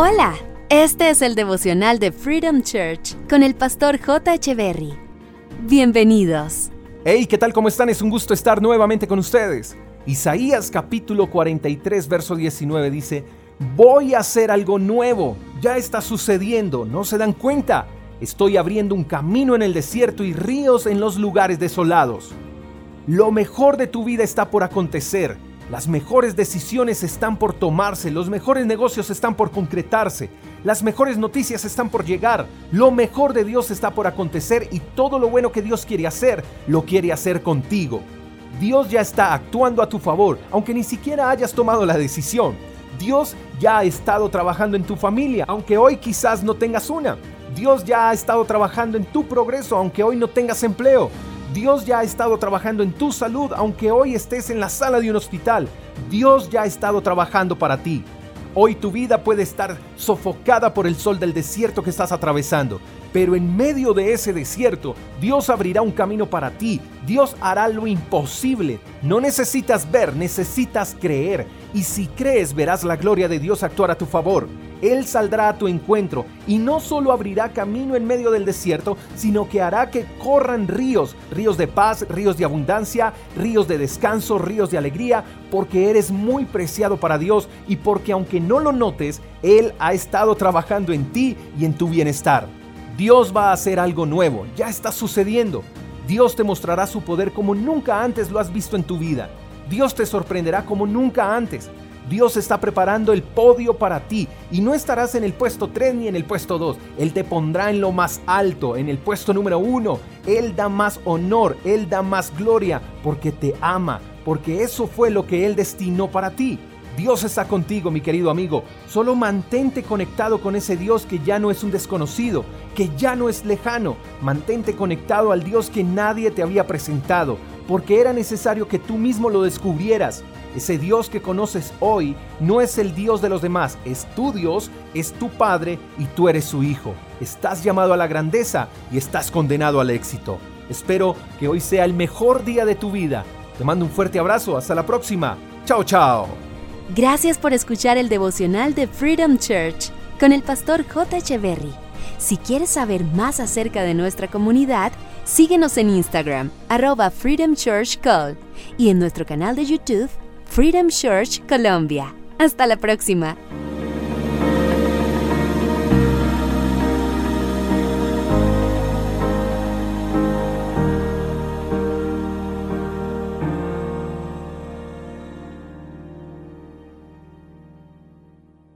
Hola, este es el devocional de Freedom Church con el pastor J. Berry. Bienvenidos. Hey, ¿qué tal? ¿Cómo están? Es un gusto estar nuevamente con ustedes. Isaías capítulo 43, verso 19 dice, Voy a hacer algo nuevo, ya está sucediendo, ¿no se dan cuenta? Estoy abriendo un camino en el desierto y ríos en los lugares desolados. Lo mejor de tu vida está por acontecer. Las mejores decisiones están por tomarse, los mejores negocios están por concretarse, las mejores noticias están por llegar, lo mejor de Dios está por acontecer y todo lo bueno que Dios quiere hacer, lo quiere hacer contigo. Dios ya está actuando a tu favor, aunque ni siquiera hayas tomado la decisión. Dios ya ha estado trabajando en tu familia, aunque hoy quizás no tengas una. Dios ya ha estado trabajando en tu progreso, aunque hoy no tengas empleo. Dios ya ha estado trabajando en tu salud, aunque hoy estés en la sala de un hospital. Dios ya ha estado trabajando para ti. Hoy tu vida puede estar sofocada por el sol del desierto que estás atravesando, pero en medio de ese desierto, Dios abrirá un camino para ti. Dios hará lo imposible. No necesitas ver, necesitas creer. Y si crees, verás la gloria de Dios actuar a tu favor. Él saldrá a tu encuentro y no solo abrirá camino en medio del desierto, sino que hará que corran ríos, ríos de paz, ríos de abundancia, ríos de descanso, ríos de alegría, porque eres muy preciado para Dios y porque aunque no lo notes, Él ha estado trabajando en ti y en tu bienestar. Dios va a hacer algo nuevo, ya está sucediendo. Dios te mostrará su poder como nunca antes lo has visto en tu vida. Dios te sorprenderá como nunca antes. Dios está preparando el podio para ti y no estarás en el puesto 3 ni en el puesto 2. Él te pondrá en lo más alto, en el puesto número 1. Él da más honor, Él da más gloria porque te ama, porque eso fue lo que Él destinó para ti. Dios está contigo, mi querido amigo. Solo mantente conectado con ese Dios que ya no es un desconocido, que ya no es lejano. Mantente conectado al Dios que nadie te había presentado, porque era necesario que tú mismo lo descubrieras. Ese Dios que conoces hoy no es el Dios de los demás, es tu Dios, es tu Padre y tú eres su Hijo. Estás llamado a la grandeza y estás condenado al éxito. Espero que hoy sea el mejor día de tu vida. Te mando un fuerte abrazo, hasta la próxima. Chao, chao. Gracias por escuchar el devocional de Freedom Church con el pastor J. Echeverry. Si quieres saber más acerca de nuestra comunidad, síguenos en Instagram, arroba Freedom Church Call, y en nuestro canal de YouTube, Freedom Church Colombia. Hasta la próxima.